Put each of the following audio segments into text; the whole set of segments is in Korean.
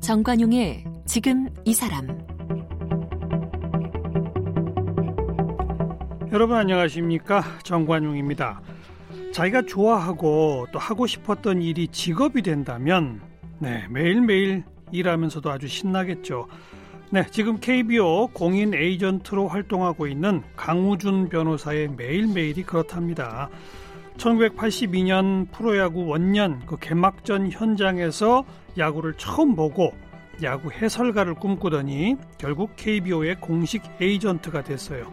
정관용의 지금 이 사람 여러분 안녕하십니까 정관용입니다. 자기가 좋아하고 또 하고 싶었던 일이 직업이 된다면 네 매일매일 일하면서도 아주 신나겠죠. 네 지금 KBO 공인 에이전트로 활동하고 있는 강우준 변호사의 매일매일이 그렇답니다. 1982년 프로야구 원년 그 개막전 현장에서 야구를 처음 보고 야구 해설가를 꿈꾸더니 결국 KBO의 공식 에이전트가 됐어요.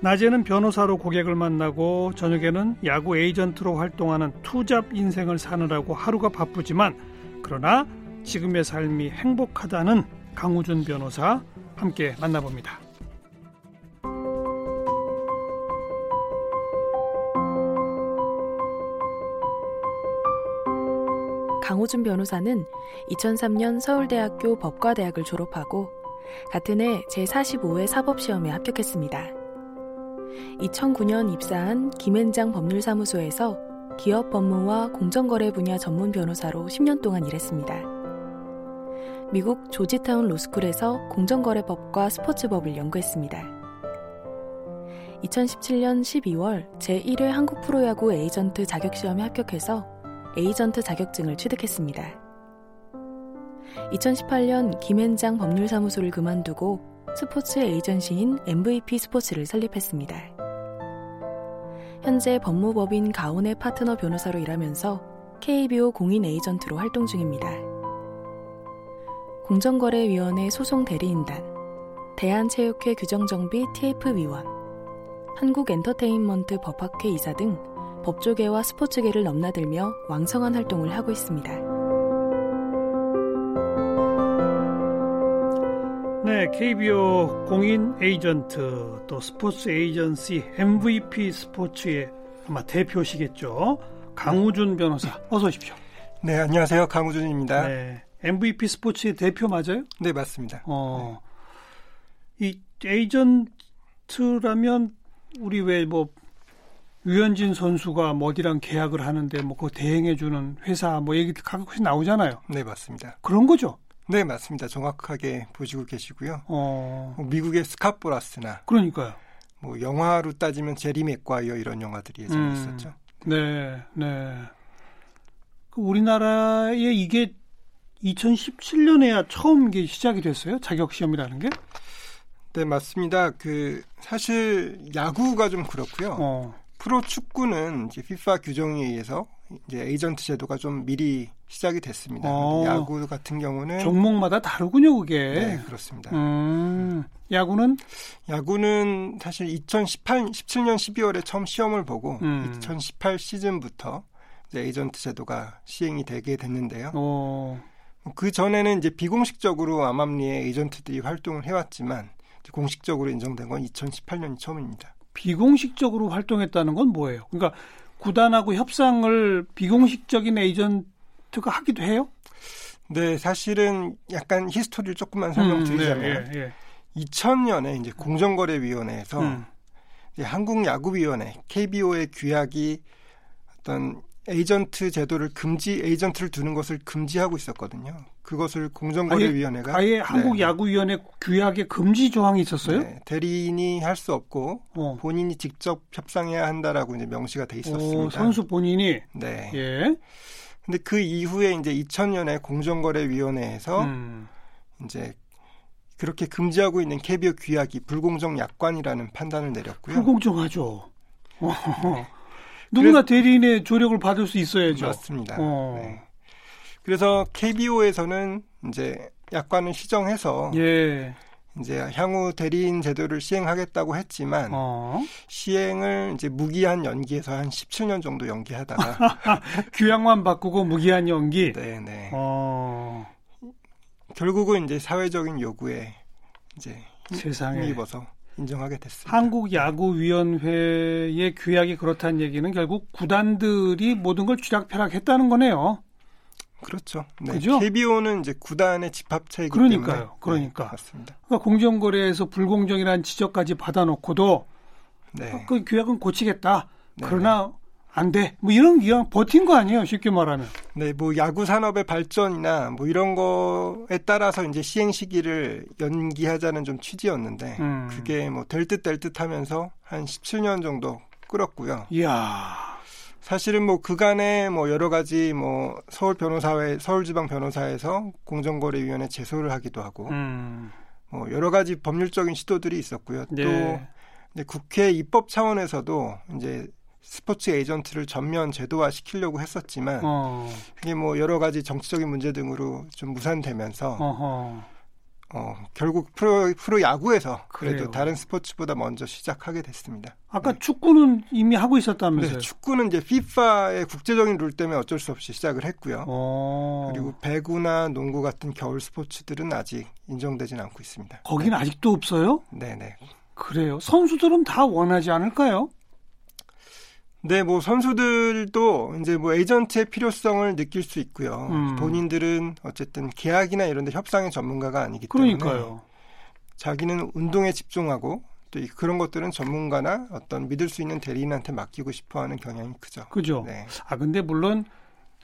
낮에는 변호사로 고객을 만나고 저녁에는 야구 에이전트로 활동하는 투잡 인생을 사느라고 하루가 바쁘지만 그러나 지금의 삶이 행복하다는 강우준 변호사 함께 만나봅니다. 강호준 변호사는 2003년 서울대학교 법과대학을 졸업하고 같은 해 제45회 사법시험에 합격했습니다. 2009년 입사한 김앤장 법률사무소에서 기업 법무와 공정거래 분야 전문 변호사로 10년 동안 일했습니다. 미국 조지타운 로스쿨에서 공정거래법과 스포츠법을 연구했습니다. 2017년 12월 제1회 한국 프로야구 에이전트 자격시험에 합격해서 에이전트 자격증을 취득했습니다. 2018년 김앤장 법률사무소를 그만두고 스포츠 에이전시인 MVP 스포츠를 설립했습니다. 현재 법무법인 가온의 파트너 변호사로 일하면서 KBO 공인 에이전트로 활동 중입니다. 공정거래위원회 소송 대리인단, 대한체육회 규정정비 TF위원, 한국엔터테인먼트 법학회 이사 등 법조계와 스포츠계를 넘나들며 왕성한 활동을 하고 있습니다. 네, KBO 공인 에이전트 또 스포츠 에이전시 MVP 스포츠의 아마 대표시겠죠. 강우준 변호사 어서 오십시오. 네, 안녕하세요. 강우준입니다. 네, MVP 스포츠의 대표 맞아요? 네, 맞습니다. 어, 네. 이 에이전트라면 우리 왜 뭐 유현진 선수가 뭐 어디랑 계약을 하는데 뭐 그 대행해 주는 회사 뭐 얘기 가끔씩 나오잖아요. 네 맞습니다. 그런 거죠. 네 맞습니다. 정확하게 보시고 계시고요. 어... 뭐 미국의 스카보라스나 그러니까요. 뭐 영화로 따지면 제리 맥과이어 이런 영화들이 예전에 음... 있었죠. 네, 네. 그 우리나라에 이게 2017년에야 처음 이게 시작이 됐어요. 자격 시험이라는 게? 네 맞습니다. 그 사실 야구가 좀 그렇고요. 어. 프로 축구는 이제 FIFA 규정에 의해서 이제 에이전트 제도가 좀 미리 시작이 됐습니다. 어, 야구 같은 경우는 종목마다 다르군요, 그게. 네, 그렇습니다. 음, 야구는 야구는 사실 2018 17년 12월에 처음 시험을 보고 음. 2018 시즌부터 이제 에이전트 제도가 시행이 되게 됐는데요. 어. 그 전에는 이제 비공식적으로 암암리에 에이전트들이 활동을 해왔지만 공식적으로 인정된 건 2018년이 처음입니다. 비공식적으로 활동했다는 건 뭐예요? 그러니까 구단하고 협상을 비공식적인 에이전트가 하기도 해요? 네, 사실은 약간 히스토리를 조금만 설명드리자면 음, 네, 예, 예. 2000년에 이제 공정거래위원회에서 음. 이제 한국야구위원회 KBO의 규약이 어떤 에이전트 제도를 금지 에이전트를 두는 것을 금지하고 있었거든요. 그것을 공정거래위원회가 아예, 아예 한국야구위원회 네. 규약에 금지 조항이 있었어요? 네, 대리인이 할 수 없고 어. 본인이 직접 협상해야 한다라고 이제 명시가 돼 있었습니다. 오, 선수 본인이 네. 예. 근데 그 이후에 이제 2000년에 공정거래위원회에서 음. 이제 그렇게 금지하고 있는 KBO 규약이 불공정 약관이라는 판단을 내렸고요. 불공정하죠. 누구나 대리인의 조력을 받을 수 있어야죠. 맞습니다. 어. 네. 그래서 KBO에서는 이제 약관을 시정해서 예. 이제 향후 대리인 제도를 시행하겠다고 했지만 어. 시행을 이제 무기한 연기해서 한 17년 정도 연기하다가 규약만 바꾸고 무기한 연기. 네, 네. 어. 결국은 이제 사회적인 요구에 이제 세상에 힘입어서 인정하게 됐습니다. 한국야구위원회의 규약이 그렇다는 얘기는 결국 구단들이 모든 걸 쥐락펴락했다는 거네요. 그렇죠. 네. 그죠? KBO는 이제 구단의 집합체이기 그러니까요. 때문에 그러니까. 네, 맞습니다. 그러니까 공정거래에서 불공정이라는 지적까지 받아놓고도 네. 그 규약은 고치겠다. 네. 그러나 안 돼. 뭐 이런 기왕 버틴 거 아니에요. 쉽게 말하면. 네, 뭐 야구 산업의 발전이나 뭐 이런 거에 따라서 이제 시행 시기를 연기하자는 좀 취지였는데 음. 그게 뭐 될 듯 될 듯 하면서 한 17년 정도 끌었고요. 이야. 사실은 뭐 그간에 뭐 여러 가지 뭐 서울 변호사회 서울지방 변호사에서 공정거래위원회 제소를 하기도 하고 음. 뭐 여러 가지 법률적인 시도들이 있었고요. 네. 또 국회 입법 차원에서도 이제 스포츠 에이전트를 전면 제도화 시키려고 했었지만 어. 그게 뭐 여러 가지 정치적인 문제 등으로 좀 무산되면서 어허. 어, 결국 프로, 프로 야구에서 그래도 그래요. 다른 스포츠보다 먼저 시작하게 됐습니다. 아까 네. 축구는 이미 하고 있었다면서요? 네, 축구는 이제 FIFA의 국제적인 룰 때문에 어쩔 수 없이 시작을 했고요. 오. 어. 그리고 배구나 농구 같은 겨울 스포츠들은 아직 인정되지는 않고 있습니다. 거기는 네. 아직도 없어요? 네네. 그래요. 선수들은 다 원하지 않을까요? 네, 뭐 선수들도 이제 뭐 에이전트의 필요성을 느낄 수 있고요. 음. 본인들은 어쨌든 계약이나 이런 데 협상의 전문가가 아니기 때문에 그러니까요. 자기는 운동에 집중하고 또 그런 것들은 전문가나 어떤 믿을 수 있는 대리인한테 맡기고 싶어 하는 경향이 크죠. 그죠. 네. 아 근데 물론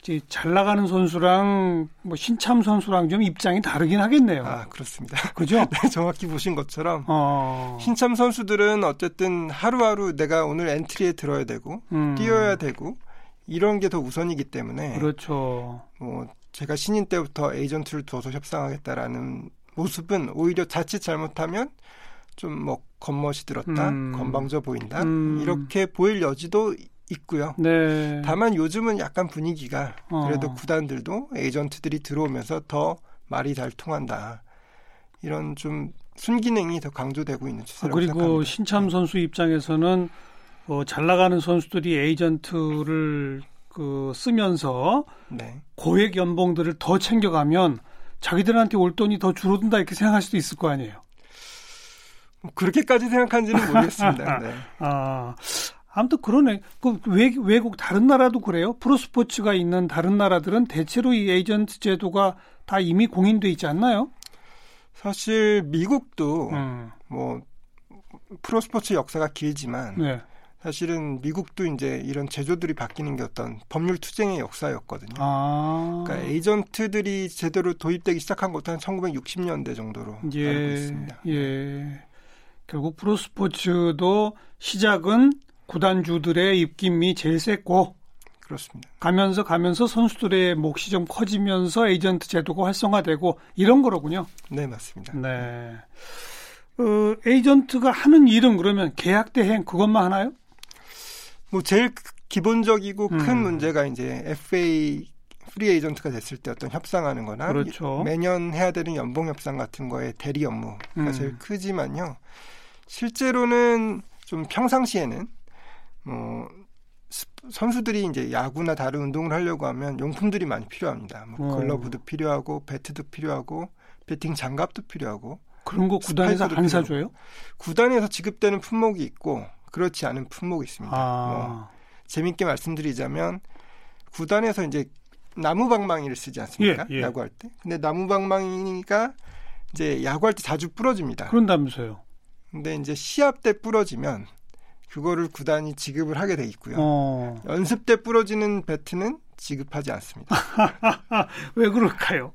이제 잘 나가는 선수랑 뭐 신참 선수랑 좀 입장이 다르긴 하겠네요. 아 그렇습니다. 그죠? 네, 정확히 보신 것처럼 어... 신참 선수들은 어쨌든 하루하루 내가 오늘 엔트리에 들어야 되고 음... 뛰어야 되고 이런 게 더 우선이기 때문에 그렇죠. 뭐 제가 신인 때부터 에이전트를 두어서 협상하겠다라는 모습은 오히려 자칫 잘못하면 좀 뭐 겉멋이 들었다, 음... 건방져 보인다 음... 이렇게 보일 여지도 있고요. 네. 다만 요즘은 약간 분위기가 그래도 어. 구단들도 에이전트들이 들어오면서 더 말이 잘 통한다. 이런 좀 순기능이 더 강조되고 있는 추세라고 그리고 생각합니다. 신참 네. 선수 입장에서는 어, 잘 나가는 선수들이 에이전트를 그 쓰면서 네. 고액 연봉들을 더 챙겨가면 자기들한테 올 돈이 더 줄어든다 이렇게 생각할 수도 있을 거 아니에요. 뭐 그렇게까지 생각하는지는 모르겠습니다. 네. 아, 아무튼 그러네. 그 외, 외국 다른 나라도 그래요? 프로스포츠가 있는 다른 나라들은 대체로 이 에이전트 제도가 다 이미 공인돼 있지 않나요? 사실 미국도 음. 뭐 프로스포츠 역사가 길지만 네. 사실은 미국도 이제 이런 제조들이 바뀌는 게 어떤 법률 투쟁의 역사였거든요. 아. 그러니까 에이전트들이 제대로 도입되기 시작한 것도 한 1960년대 정도로 예. 알고 있습니다. 예. 결국 프로스포츠도 시작은 구단주들의 입김이 제일 셌고 그렇습니다. 가면서 가면서 선수들의 몫이 좀 커지면서 에이전트 제도가 활성화되고 이런 거로군요. 네, 맞습니다. 네. 어, 에이전트가 하는 일은 그러면 계약 대행 그것만 하나요? 뭐 제일 기본적이고 음. 큰 문제가 이제 FA free agent가 됐을 때 어떤 협상하는 거나 그렇죠. 매년 해야 되는 연봉 협상 같은 거에 대리 업무가 음. 제일 크지만요. 실제로는 좀 평상시에는 뭐 선수들이 이제 야구나 다른 운동을 하려고 하면 용품들이 많이 필요합니다. 뭐 어. 글러브도 필요하고 배트도 필요하고 배팅 장갑도 필요하고 그런 거 구단에서 안 사줘요? 구단에서 지급되는 품목이 있고 그렇지 않은 품목이 있습니다. 아. 뭐 재밌게 말씀드리자면 구단에서 이제 나무 방망이를 쓰지 않습니까? 예, 예. 야구할 때. 근데 나무 방망이가 이제 야구할 때 자주 부러집니다. 그런다면서요? 근데 이제 시합 때 부러지면 그거를 구단이 지급을 하게 돼 있고요. 어. 연습 때 부러지는 배트는 지급하지 않습니다. 왜 그럴까요?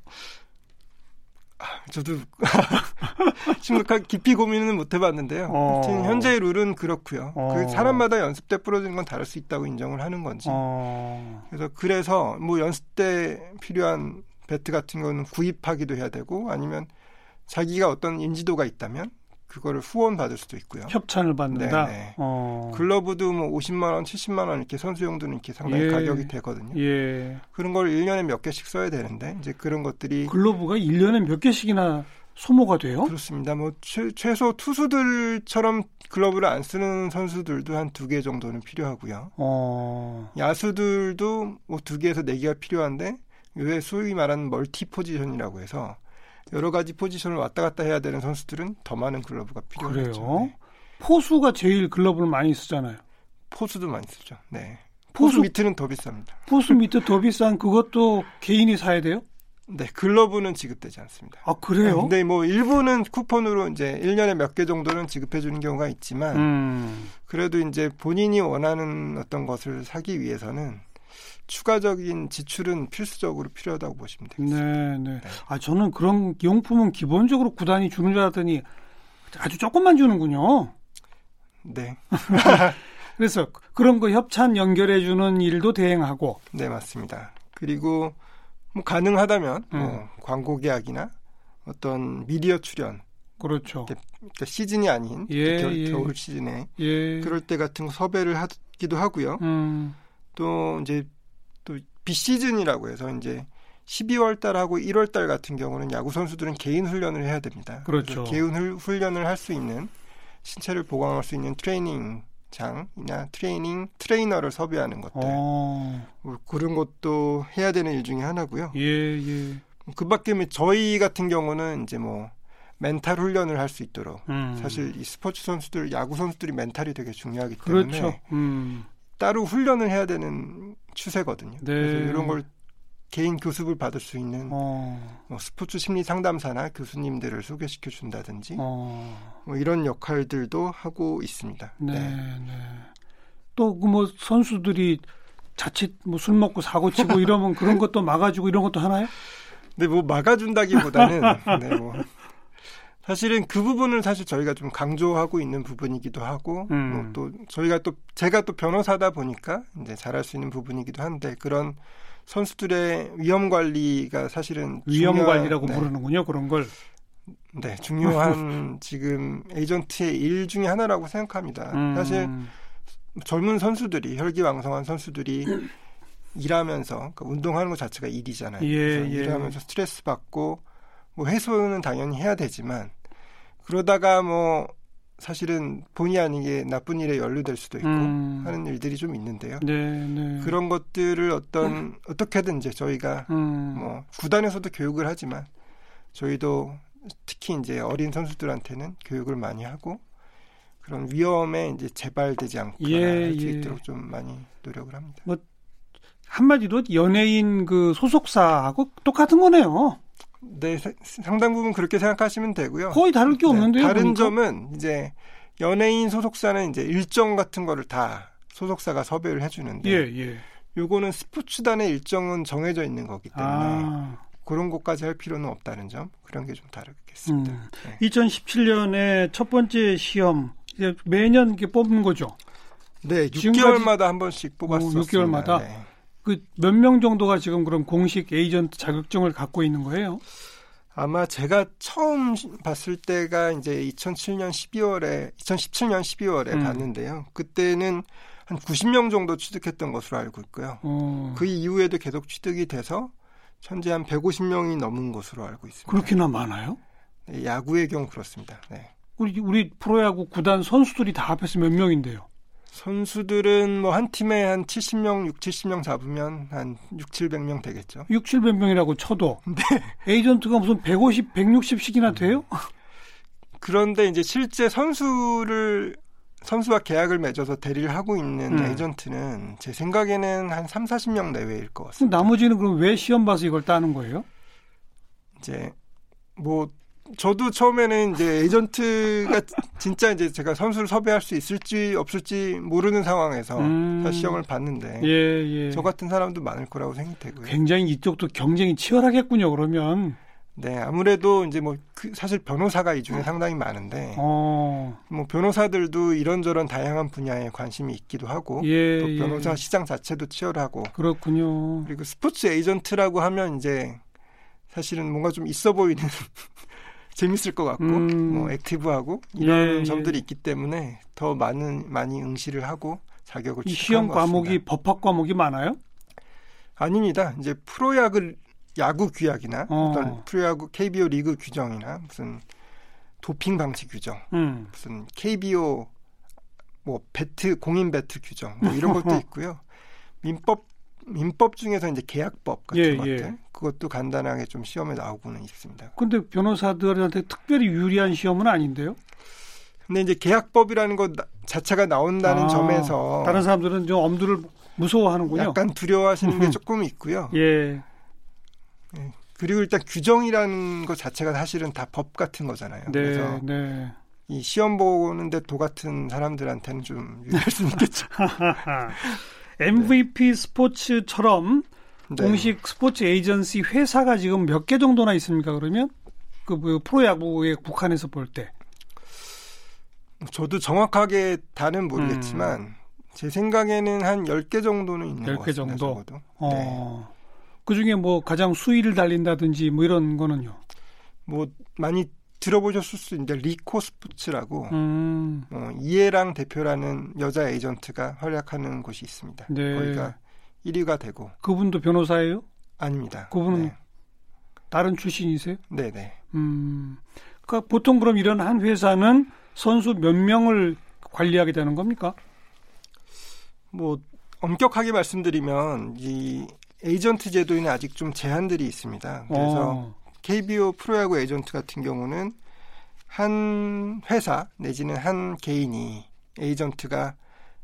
아, 저도 심각하게 깊이 고민은 못 해봤는데요. 어. 현재의 룰은 그렇고요. 어. 그 사람마다 연습 때 부러지는 건 다를 수 있다고 인정을 하는 건지. 어. 그래서 그래서 뭐 연습 때 필요한 배트 같은 거는 구입하기도 해야 되고 아니면 자기가 어떤 인지도가 있다면 그거를 후원 받을 수도 있고요. 협찬을 받는다. 네, 네. 어. 글러브도 뭐 50만 원, 70만 원 이렇게 선수용도는 이렇게 상당히 예. 가격이 되거든요. 예. 그런 걸 1년에 몇 개씩 써야 되는데 이제 그런 것들이 글러브가 1년에 몇 개씩이나 소모가 돼요? 그렇습니다. 뭐 최, 최소 투수들처럼 글러브를 안 쓰는 선수들도 한 두 개 정도는 필요하고요. 어. 야수들도 뭐 두 개에서 네 개가 필요한데 왜 소위 말하는 multi position이라고 해서 여러 가지 포지션을 왔다 갔다 해야 되는 선수들은 더 많은 글러브가 필요하죠. 그래요? 네. 포수가 제일 글러브를 많이 쓰잖아요. 포수도 많이 쓰죠. 네. 포수, 미트는 더 비쌉니다. 포수 미트 더 비싼 그것도 개인이 사야 돼요? 네, 글러브는 지급되지 않습니다. 아, 그래요? 근데 뭐 일부는 쿠폰으로 이제 1년에 몇 개 정도는 지급해 주는 경우가 있지만 음. 그래도 이제 본인이 원하는 어떤 것을 사기 위해서는 추가적인 지출은 필수적으로 필요하다고 보시면 되겠습니다. 네, 네. 네. 아, 저는 그런 용품은 기본적으로 구단이 주는 줄 알았더니 아주 조금만 주는군요. 네. 그래서 그런 거 협찬 연결해 주는 일도 대행하고. 네, 맞습니다. 그리고 뭐 가능하다면 음. 뭐 광고 계약이나 어떤 미디어 출연 그렇죠. 그러니까 시즌이 아닌 예, 겨, 예. 겨울 시즌에 예. 그럴 때 같은 거 섭외를 하기도 하고요. 음. 또 이제 또 비시즌이라고 해서 이제 12월 달하고 1월 달 같은 경우는 야구 선수들은 개인 훈련을 해야 됩니다. 그렇죠. 개인 훈련을 할 수 있는 신체를 보강할 수 있는 트레이닝 장이나 트레이닝 트레이너를 섭외하는 것들 어. 뭐 그런 것도 해야 되는 일 중에 하나고요. 예, 예. 그밖에 뭐 저희 같은 경우는 이제 뭐 멘탈 훈련을 할 수 있도록 음. 사실 이 스포츠 선수들 야구 선수들이 멘탈이 되게 중요하기 때문에 그렇죠. 음. 따로 훈련을 해야 되는 추세거든요. 네. 그래서 이런 걸 개인 교습을 받을 수 있는 어. 뭐 스포츠 심리 상담사나 교수님들을 소개시켜 준다든지 어. 뭐 이런 역할들도 하고 있습니다. 네, 네. 네. 또그 뭐 선수들이 자칫 뭐 술 먹고 사고 치고 이러면 그런 것도 막아주고 이런 것도 하나요? 네, 뭐 막아준다기보다는 네, 뭐 사실은 그 부분을 사실 저희가 좀 강조하고 있는 부분이기도 하고 음. 뭐 또 저희가 또 제가 또 변호사다 보니까 이제 잘할 수 있는 부분이기도 한데 그런 선수들의 위험 관리가 사실은 위험 중요, 관리라고 네. 부르는군요. 그런 걸. 네, 중요한 지금 에이전트의 일 중에 하나라고 생각합니다. 음. 사실 젊은 선수들이 혈기왕성한 선수들이 일하면서 그러니까 운동하는 것 자체가 일이잖아요. 예, 예. 일하면서 스트레스 받고 뭐 해소는 당연히 해야 되지만 그러다가 뭐 사실은 본의 아니게 나쁜 일에 연루될 수도 있고 음. 하는 일들이 좀 있는데요. 네, 네. 그런 것들을 어떤 음. 어떻게든 이제 저희가 음. 뭐 구단에서도 교육을 하지만 저희도 특히 이제 어린 선수들한테는 교육을 많이 하고 그런 위험에 이제 재발되지 않고 예, 할수 예. 있도록 좀 많이 노력을 합니다. 뭐 한마디로 연예인 그 소속사하고 똑같은 거네요. 네, 상당 부분 그렇게 생각하시면 되고요. 거의 다를 게 네, 없는데요. 네, 다른 보니까? 점은 이제 연예인 소속사는 이제 일정 같은 거를 다 소속사가 섭외를 해주는데, 예, 예. 요거는 스포츠단의 일정은 정해져 있는 거기 때문에 아. 그런 것까지 할 필요는 없다는 점 그런 게 좀 다르겠습니다. 음. 네. 2017년에 첫 번째 시험 이제 매년 이렇게 뽑는 거죠. 네, 6개월마다 한 번씩 뽑았었습니다. 6개월마다. 네. 그 몇 명 정도가 지금 그럼 공식 에이전트 자격증을 갖고 있는 거예요? 아마 제가 처음 봤을 때가 이제 2007년 12월에 2017년 12월에 음. 봤는데요. 그때는 한 90명 정도 취득했던 것으로 알고 있고요. 어. 그 이후에도 계속 취득이 돼서 현재 한 150명이 넘은 것으로 알고 있습니다. 그렇게나 많아요? 네, 야구의 경우 그렇습니다. 네. 우리 우리 프로야구 구단 선수들이 다 합해서 몇 명인데요? 선수들은 뭐 한 팀에 한 70명, 6, 70명 잡으면 한 6, 700명 되겠죠. 6, 700명이라고 쳐도 네. 에이전트가 무슨 150, 160씩이나 돼요? 그런데 이제 실제 선수를 선수와 계약을 맺어서 대리를 하고 있는 음. 에이전트는 제 생각에는 한 3, 40명 내외일 것 같습니다. 나머지는 그럼 왜 시험 봐서 이걸 따는 거예요? 이제 뭐 저도 처음에는 이제 에이전트가 진짜 이제 제가 선수를 섭외할 수 있을지 없을지 모르는 상황에서 음. 시험을 봤는데 예, 예. 저 같은 사람도 많을 거라고 생각되고요. 굉장히 이쪽도 경쟁이 치열하겠군요. 그러면 네 아무래도 이제 뭐 그 사실 변호사가 이 중에 상당히 많은데 어. 뭐 변호사들도 이런저런 다양한 분야에 관심이 있기도 하고 예, 또 예. 변호사 예. 시장 자체도 치열하고 그렇군요. 그리고 스포츠 에이전트라고 하면 이제 사실은 뭔가 좀 있어 보이는 재밌을 것 같고 음. 뭐 액티브하고 이런 예, 예. 점들이 있기 때문에 더 많은 많이 응시를 하고 자격을 이 시험 과목이 법학 과목이 많아요? 아닙니다. 이제 프로야구 야구 규약이나 어. 떤 프로야구 KBO 리그 규정이나 무슨 도핑 방치 규정, 음. 무슨 KBO 뭐 배트 공인 배트 규정 뭐 이런 것도 있고요. 민법 민법 중에서 이제 계약법 같은 예, 것들 예. 그것도 간단하게 좀 시험에 나오고는 있습니다. 근데 변호사들한테 특별히 유리한 시험은 아닌데요? 근데 이제 계약법이라는 것 자체가 나온다는 아, 점에서 다른 사람들은 좀 엄두를 무서워하는군요. 약간 두려워하시는 게 조금 있고요. 예. 예. 그리고 일단 규정이라는 것 자체가 사실은 다 법 같은 거잖아요. 네, 그래서 네. 이 시험 보는데 도 같은 사람들한테는 좀 유리할 수 있겠죠. MVP 네. 스포츠처럼 네. 공식 스포츠 에이전시 회사가 지금 몇 개 정도나 있습니까? 그러면 그 뭐 프로야구에 북한에서 볼 때. 저도 정확하게 다는 모르겠지만 음. 제 생각에는 한 10개 정도는 있는 10개 것 같습니다. 정도. 적어도. 어. 네. 그 중에 뭐 가장 수위를 달린다든지 뭐 이런 거는요? 뭐 많이 들어보셨을 수 있는데 리코 스포츠라고 음. 어, 이해랑 대표라는 여자 에이전트가 활약하는 곳이 있습니다. 네. 거기가 1위가 되고. 그분도 변호사예요? 아닙니다. 그분은 네. 다른 출신이세요? 네네. 음. 그러니까 보통 그럼 이런 한 회사는 선수 몇 명을 관리하게 되는 겁니까? 뭐 엄격하게 말씀드리면 이 에이전트 제도에는 아직 좀 제한들이 있습니다. 그래서 어. KBO 프로야구 에이전트 같은 경우는 한 회사 내지는 한 개인이 에이전트가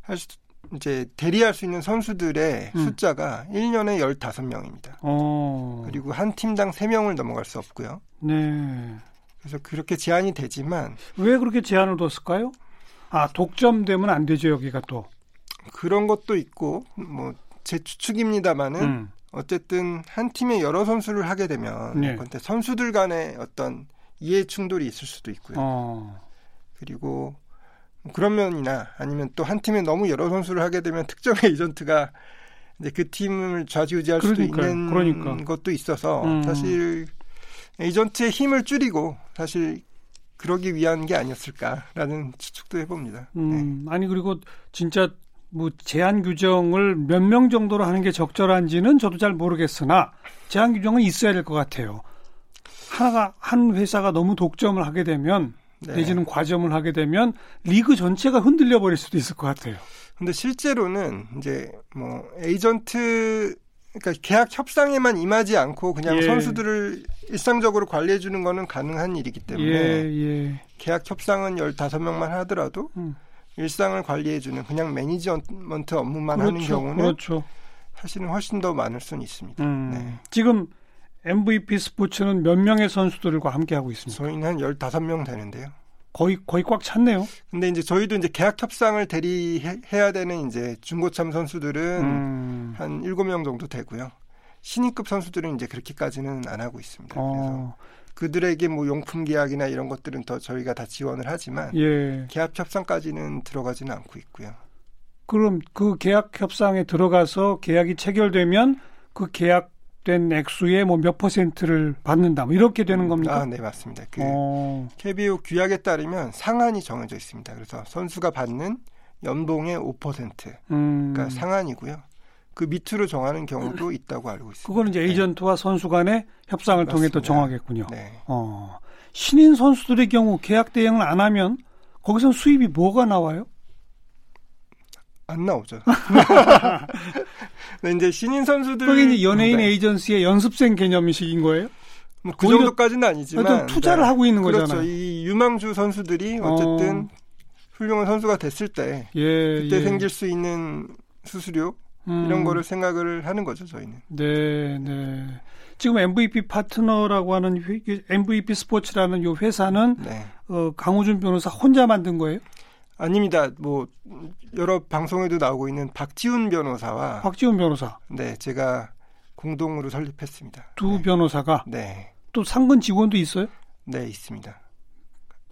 할 수, 이제 대리할 수 있는 선수들의 음. 숫자가 1년에 15명입니다. 어. 그리고 한 팀당 3명을 넘어갈 수 없고요. 네. 그래서 그렇게 제한이 되지만 왜 그렇게 제한을 뒀을까요? 아, 독점되면 안 되죠, 여기가 또. 그런 것도 있고 뭐 제 추측입니다마는 음. 어쨌든 한 팀에 여러 선수를 하게 되면 네. 그런데 선수들 간의 어떤 이해 충돌이 있을 수도 있고요. 어. 그리고 그런 면이나 아니면 또 한 팀에 너무 여러 선수를 하게 되면 특정 에이전트가 이제 그 팀을 좌지우지할 그러니까요. 수도 있는 그러니까. 것도 있어서 음. 사실 에이전트의 힘을 줄이고 사실 그러기 위한 게 아니었을까라는 추측도 해봅니다. 음, 네. 아니 그리고 진짜 뭐 제한 규정을 몇 명 정도로 하는 게 적절한지는 저도 잘 모르겠으나 제한 규정은 있어야 될 것 같아요. 하나가 한 회사가 너무 독점을 하게 되면 네. 내지는 과점을 하게 되면 리그 전체가 흔들려 버릴 수도 있을 것 같아요. 근데 실제로는 이제 뭐 에이전트 그러니까 계약 협상에만 임하지 않고 그냥 예. 선수들을 일상적으로 관리해 주는 거는 가능한 일이기 때문에 예, 예. 계약 협상은 15명만 하더라도 음. 일상을 관리해 주는 그냥 매니지먼트 업무만 그렇죠, 하는 경우는 그렇죠. 사실은 훨씬 더 많을 수는 있습니다. 음. 네. 지금 MVP 스포츠는 몇 명의 선수들과 함께 하고 있습니다. 저희는 한 15명 되는데요. 거의 거의 꽉 찼네요. 근데 이제 저희도 이제 계약 협상을 대리해야 되는 이제 중고참 선수들은 음. 한 7명 정도 되고요. 신인급 선수들은 이제 그렇게까지는 안 하고 있습니다. 어. 그래서 그들에게 뭐 용품 계약이나 이런 것들은 더 저희가 다 지원을 하지만 예. 계약 협상까지는 들어가지는 않고 있고요. 그럼 그 계약 협상에 들어가서 계약이 체결되면 그 계약 된 액수의 뭐 몇 퍼센트를 받는다. 뭐 이렇게 되는 겁니까? 아, 네, 맞습니다. 그 어. KBO 규약에 따르면 상한이 정해져 있습니다. 그래서 선수가 받는 연봉의 5%가 음. 상한이고요. 그 밑으로 정하는 경우도 있다고 알고 있습니다. 그거는 이제 네. 에이전트와 네. 선수 간의 협상을 맞습니다. 통해 또 정하겠군요. 네. 어. 신인 선수들의 경우 계약 대행을 안 하면 거기서 수입이 뭐가 나와요? 안 나오죠. 네, 이제 신인 선수들 그게 이제 연예인 네. 에이전시의 연습생 개념식인 거예요? 뭐 그 정도까지는 아니지만 투자를 네. 하고 있는 그렇죠. 거잖아요. 이 유망주 선수들이 어쨌든 어. 훌륭한 선수가 됐을 때 예, 그때 예. 생길 수 있는 수수료 음. 이런 거를 생각을 하는 거죠 저희는. 네, 네. 지금 MVP 파트너라고 하는 MVP 스포츠라는 요 회사는 네. 어, 강호준 변호사 혼자 만든 거예요? 아닙니다. 뭐 여러 방송에도 나오고 있는 박지훈 변호사와 박지훈 변호사. 네, 제가 공동으로 설립했습니다. 두 네. 변호사가 네. 또 상근 직원도 있어요? 네, 있습니다.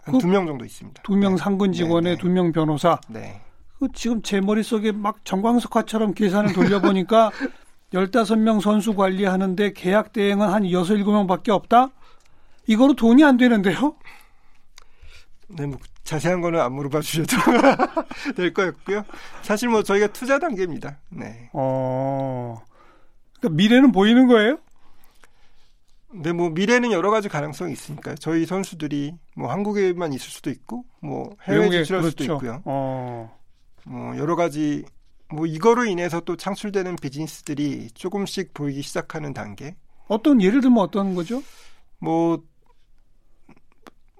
한 두명 그 정도 있습니다. 두명 네. 상근 직원에 네, 네. 두명 변호사. 네. 그 지금 제 머릿속에 막 정광석화처럼 계산을 돌려보니까 15명 선수 관리하는데 계약 대행은 한 6, 7명밖에 없다? 이거로 돈이 안 되는데요? 네, 뭐 자세한 거는 안 물어봐 주셔도 될 거였고요. 사실 뭐 저희가 투자 단계입니다. 네. 어. 그러니까 미래는 보이는 거예요? 네, 뭐 미래는 여러 가지 가능성이 있으니까요. 저희 선수들이 뭐 한국에만 있을 수도 있고, 뭐 해외 진출할 그렇죠. 수도 있고요. 어. 뭐 여러 가지 뭐 이거로 인해서 또 창출되는 비즈니스들이 조금씩 보이기 시작하는 단계. 어떤 예를 들면 어떤 거죠? 뭐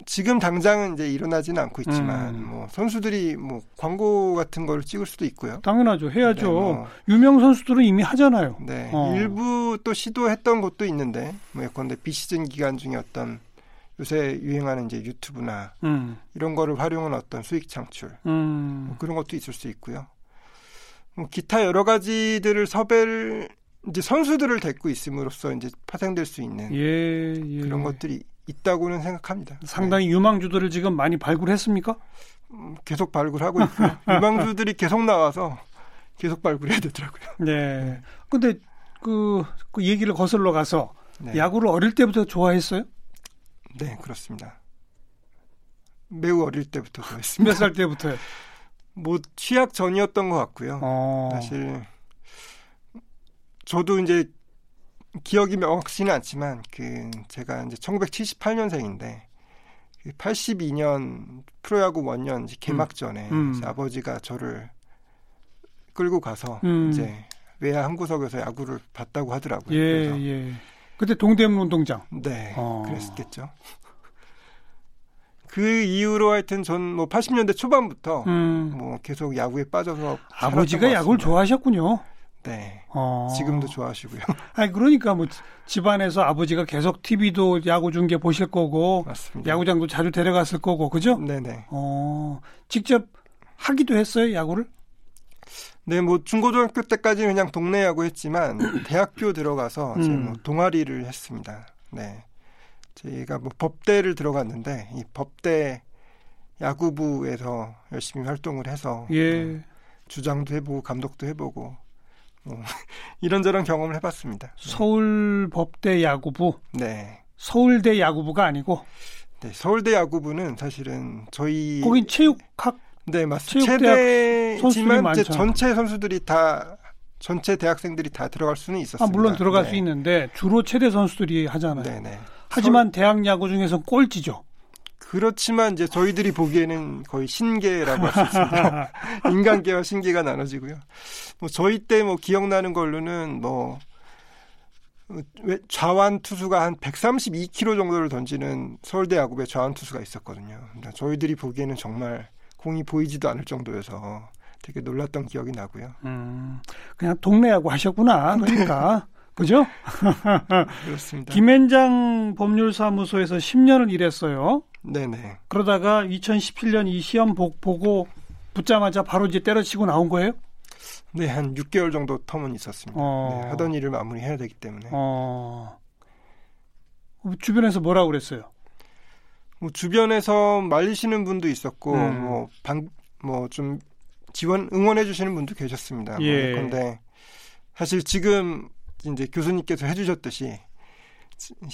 지금 당장은 이제 일어나지는 않고 있지만 음. 뭐 선수들이 뭐 광고 같은 걸 찍을 수도 있고요. 당연하죠. 해야죠. 네, 뭐 유명 선수들은 이미 하잖아요. 네. 어. 일부 또 시도했던 것도 있는데 뭐 예컨대 비시즌 기간 중에 어떤 요새 유행하는 이제 유튜브나 음. 이런 거를 활용한 어떤 수익 창출 음. 뭐 그런 것도 있을 수 있고요. 뭐 기타 여러 가지들을 섭외를 이제 선수들을 데리고 있음으로써 이제 파생될 수 있는 예, 예. 그런 것들이 있다고는 생각합니다. 상당히 네. 유망주들을 지금 많이 발굴했습니까? 음, 계속 발굴하고 있고요. 유망주들이 계속 나와서 계속 발굴해야 되더라고요. 네. 근데 그, 그 얘기를 거슬러 가서 네. 야구를 어릴 때부터 좋아했어요? 네, 그렇습니다. 매우 어릴 때부터 좋아했습니다. 몇 살 때부터요? 뭐 취약 전이었던 것 같고요. 어. 사실 저도 이제 기억이 명확치는 않지만 그 제가 이제 1978년생인데 82년 그 프로야구 원년 개막 음. 전에 음. 아버지가 저를 끌고 가서 음. 이제 외야 한 구석에서 야구를 봤다고 하더라고요. 예, 그래서. 예. 그때 동대문 운동장. 네, 어. 그랬겠죠. 그 이후로 하여튼 전 뭐 80년대 초반부터 음. 뭐 계속 야구에 빠져서 아버지가 야구를 좋아하셨군요. 네. 어. 지금도 좋아하시고요. 아니 그러니까 뭐 집안에서 아버지가 계속 TV도 야구 중계 보실 거고 맞습니다. 야구장도 자주 데려갔을 거고 그죠? 네네. 어. 직접 하기도 했어요 야구를? 네, 뭐 중고등학교 때까지 그냥 동네 야구 했지만 대학교 들어가서 음. 뭐 동아리를 했습니다. 네. 저희가 뭐 법대를 들어갔는데 이 법대 야구부에서 열심히 활동을 해서 예. 뭐 주장도 해보고 감독도 해보고 뭐 이런저런 경험을 해봤습니다. 네. 서울 법대 야구부. 네. 서울대 야구부가 아니고. 네, 서울대 야구부는 사실은 저희 거긴 체육학. 네, 맞습니다. 최대지만 이제 전체 선수들이 다 전체 대학생들이 다 들어갈 수는 있었습니다. 아, 물론 들어갈 네. 수 있는데 주로 최대 선수들이 하잖아요. 네네. 네. 하지만 서... 대학 야구 중에서 꼴찌죠. 그렇지만 이제 저희들이 보기에는 거의 신계라고 할 수 있습니다. 인간계와 신계가 나눠지고요. 뭐 저희 때 뭐 기억나는 걸로는 뭐 좌완 투수가 한 132km 정도를 던지는 서울대 야구부에 좌완 투수가 있었거든요. 그러니까 저희들이 보기에는 정말 공이 보이지도 않을 정도여서 되게 놀랐던 기억이 나고요. 음, 그냥 동네 야구 하셨구나. 그러니까. 그죠? 그렇습니다. 김앤장 법률사무소에서 10년을 일했어요. 네네. 그러다가 2017년 이 시험 보, 고 붙자마자 바로 이제 때려치고 나온 거예요? 네, 한 6개월 정도 텀은 있었습니다. 어... 네, 하던 일을 마무리해야 되기 때문에. 어... 주변에서 뭐라고 그랬어요? 뭐 주변에서 말리시는 분도 있었고, 음. 뭐, 방, 뭐, 좀 지원, 응원해 주시는 분도 계셨습니다. 뭐 예. 그런데 사실 지금 이제 교수님께서 해주셨듯이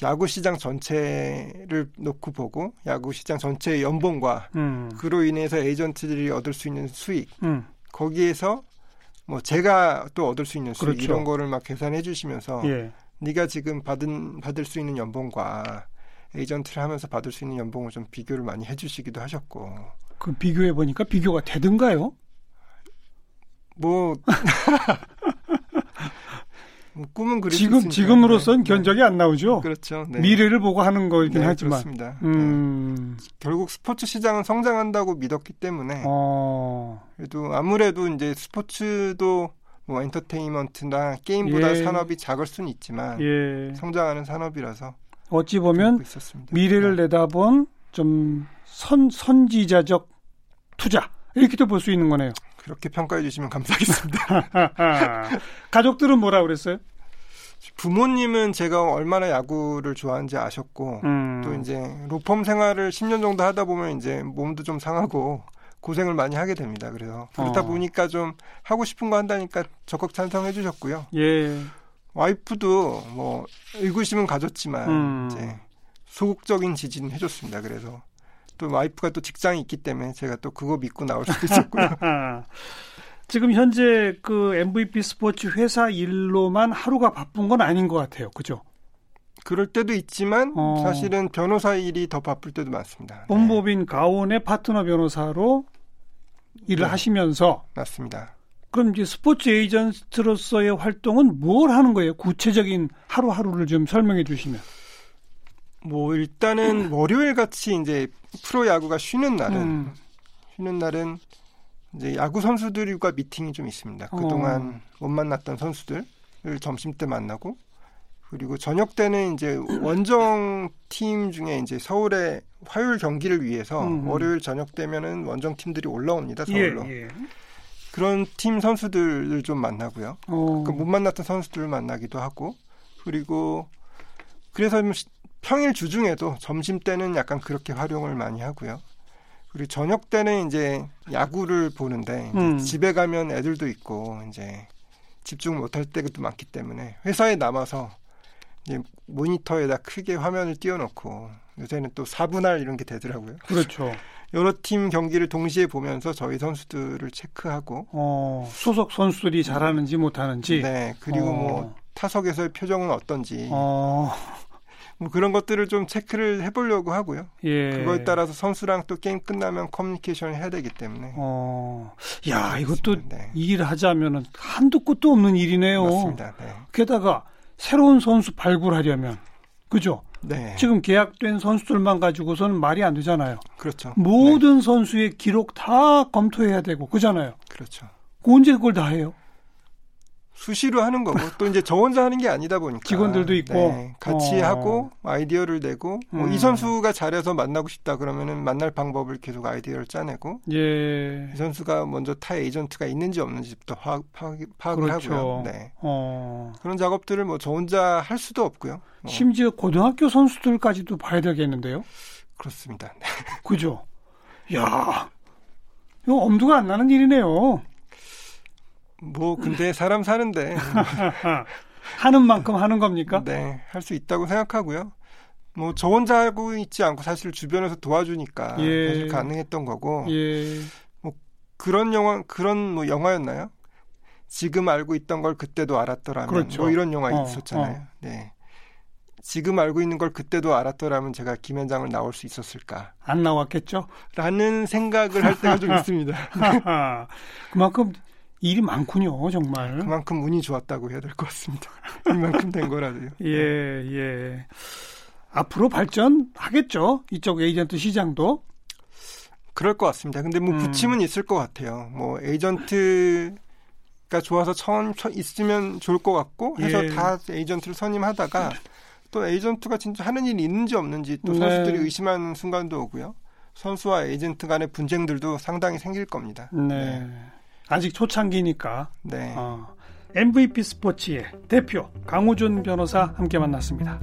야구 시장 전체를 놓고 보고 야구 시장 전체의 연봉과 음. 그로 인해서 에이전트들이 얻을 수 있는 수익 음. 거기에서 뭐 제가 또 얻을 수 있는 수익 그렇죠. 이런 거를 막 계산해 주시면서 예. 네가 지금 받은 받을 수 있는 연봉과 에이전트를 하면서 받을 수 있는 연봉을 좀 비교를 많이 해주시기도 하셨고 그 비교해 보니까 비교가 되든가요? 뭐 뭐 꿈은 그릴 지금 지금으로선 네. 견적이 안 나오죠. 그렇죠. 네. 미래를 보고 하는 거이긴 네, 하지만. 그렇습니다. 음. 네. 결국 스포츠 시장은 성장한다고 믿었기 때문에. 어. 그래도 아무래도 이제 스포츠도 뭐 엔터테인먼트나 게임보다 예. 산업이 작을 수는 있지만 예. 성장하는 산업이라서 어찌 보면 미래를 네. 내다본 좀 선, 선지자적 투자 이렇게도 볼 수 있는 거네요. 그렇게 평가해 주시면 감사하겠습니다. 가족들은 뭐라 그랬어요? 부모님은 제가 얼마나 야구를 좋아하는지 아셨고 음. 또 이제 로펌 생활을 10년 정도 하다 보면 이제 몸도 좀 상하고 고생을 많이 하게 됩니다. 그래서 그렇다 어. 보니까 좀 하고 싶은 거 한다니까 적극 찬성해 주셨고요. 예. 와이프도 뭐 의구심은 가졌지만 음. 이제 소극적인 지지는 해줬습니다. 그래서 또 와이프가 또 직장이 있기 때문에 제가 또 그거 믿고 나올 수도 있었고요. 지금 현재 그 MVP 스포츠 회사 일로만 하루가 바쁜 건 아닌 것 같아요. 그죠? 그럴 때도 있지만 어. 사실은 변호사 일이 더 바쁠 때도 많습니다. 법무법인 네. 가온의 파트너 변호사로 일을 네. 하시면서 맞습니다. 그럼 이제 스포츠 에이전트로서의 활동은 뭘 하는 거예요? 구체적인 하루하루를 좀 설명해 주시면. 뭐 일단은 월요일 같이 이제 프로 야구가 쉬는 날은 음. 쉬는 날은 이제 야구 선수들과 미팅이 좀 있습니다. 그동안 어. 못 만났던 선수들을 점심 때 만나고 그리고 저녁 때는 이제 원정 팀 중에 이제 서울의 화요일 경기를 위해서 음. 월요일 저녁 되면은 원정 팀들이 올라옵니다 서울로. 예, 예. 그런 팀 선수들을 좀 만나고요. 어. 그못 만났던 선수들을 만나기도 하고 그리고 그래서 뭐 평일 주중에도 점심 때는 약간 그렇게 활용을 많이 하고요. 그리고 저녁 때는 이제 야구를 보는데 이제 음. 집에 가면 애들도 있고 이제 집중 못할 때도 많기 때문에 회사에 남아서 이제 모니터에다 크게 화면을 띄워놓고 요새는 또 4분할 이런 게 되더라고요. 그렇죠. 여러 팀 경기를 동시에 보면서 저희 선수들을 체크하고 어, 소속 선수들이 잘하는지 못하는지 네 그리고 어. 뭐 타석에서의 표정은 어떤지 어. 뭐 그런 것들을 좀 체크를 해보려고 하고요. 예. 그거에 따라서 선수랑 또 게임 끝나면 커뮤니케이션을 해야 되기 때문에. 어, 야 이것도 네. 일하자면은 한도 끝도 없는 일이네요. 맞습니다. 네. 게다가 새로운 선수 발굴하려면 그죠? 네. 지금 계약된 선수들만 가지고서는 말이 안 되잖아요. 그렇죠. 모든 네. 선수의 기록 다 검토해야 되고 그잖아요. 그렇죠. 언제 그걸 다 해요? 수시로 하는 거고 또 이제 저 혼자 하는 게 아니다 보니까 직원들도 있고 네, 같이 어. 하고 아이디어를 내고 뭐 음. 이 선수가 잘해서 만나고 싶다 그러면은 만날 방법을 계속 아이디어를 짜내고 예. 이 선수가 먼저 타 에이전트가 있는지 없는지부터 파악, 파악, 파악 을 그렇죠. 하고요. 네. 어. 그런 작업들을 뭐 저 혼자 할 수도 없고요. 뭐. 심지어 고등학교 선수들까지도 봐야 되겠는데요. 그렇습니다. 네. 그죠? 야, 이거 엄두가 안 나는 일이네요. 뭐 근데 사람 사는데 하는 만큼 하는 겁니까? 네, 할 수 있다고 생각하고요. 뭐 저 혼자 하고 있지 않고 사실 주변에서 도와주니까 예. 사실 가능했던 거고. 예. 뭐 그런 영화 그런 뭐 영화였나요? 지금 알고 있던 걸 그때도 알았더라면 그렇죠. 뭐 이런 영화 어, 있었잖아요. 어. 네. 지금 알고 있는 걸 그때도 알았더라면 제가 김현장을 나올 수 있었을까? 안 나왔겠죠? 라는 생각을 할 때가 좀 있습니다. 그만큼 일이 많군요, 정말. 그만큼 운이 좋았다고 해야 될 것 같습니다. 이만큼 된 거라도요. 예, 예. 앞으로 발전하겠죠? 이쪽 에이전트 시장도. 그럴 것 같습니다. 근데 뭐 음. 부침은 있을 것 같아요. 뭐 에이전트가 좋아서 처음 있으면 좋을 것 같고 해서 예. 다 에이전트를 선임하다가 또 에이전트가 진짜 하는 일이 있는지 없는지 또 네. 선수들이 네. 의심하는 순간도 오고요. 선수와 에이전트 간의 분쟁들도 상당히 생길 겁니다. 네. 네. 아직 초창기니까. 네. 어, MVP 스포츠의 대표 강우준 변호사 함께 만났습니다.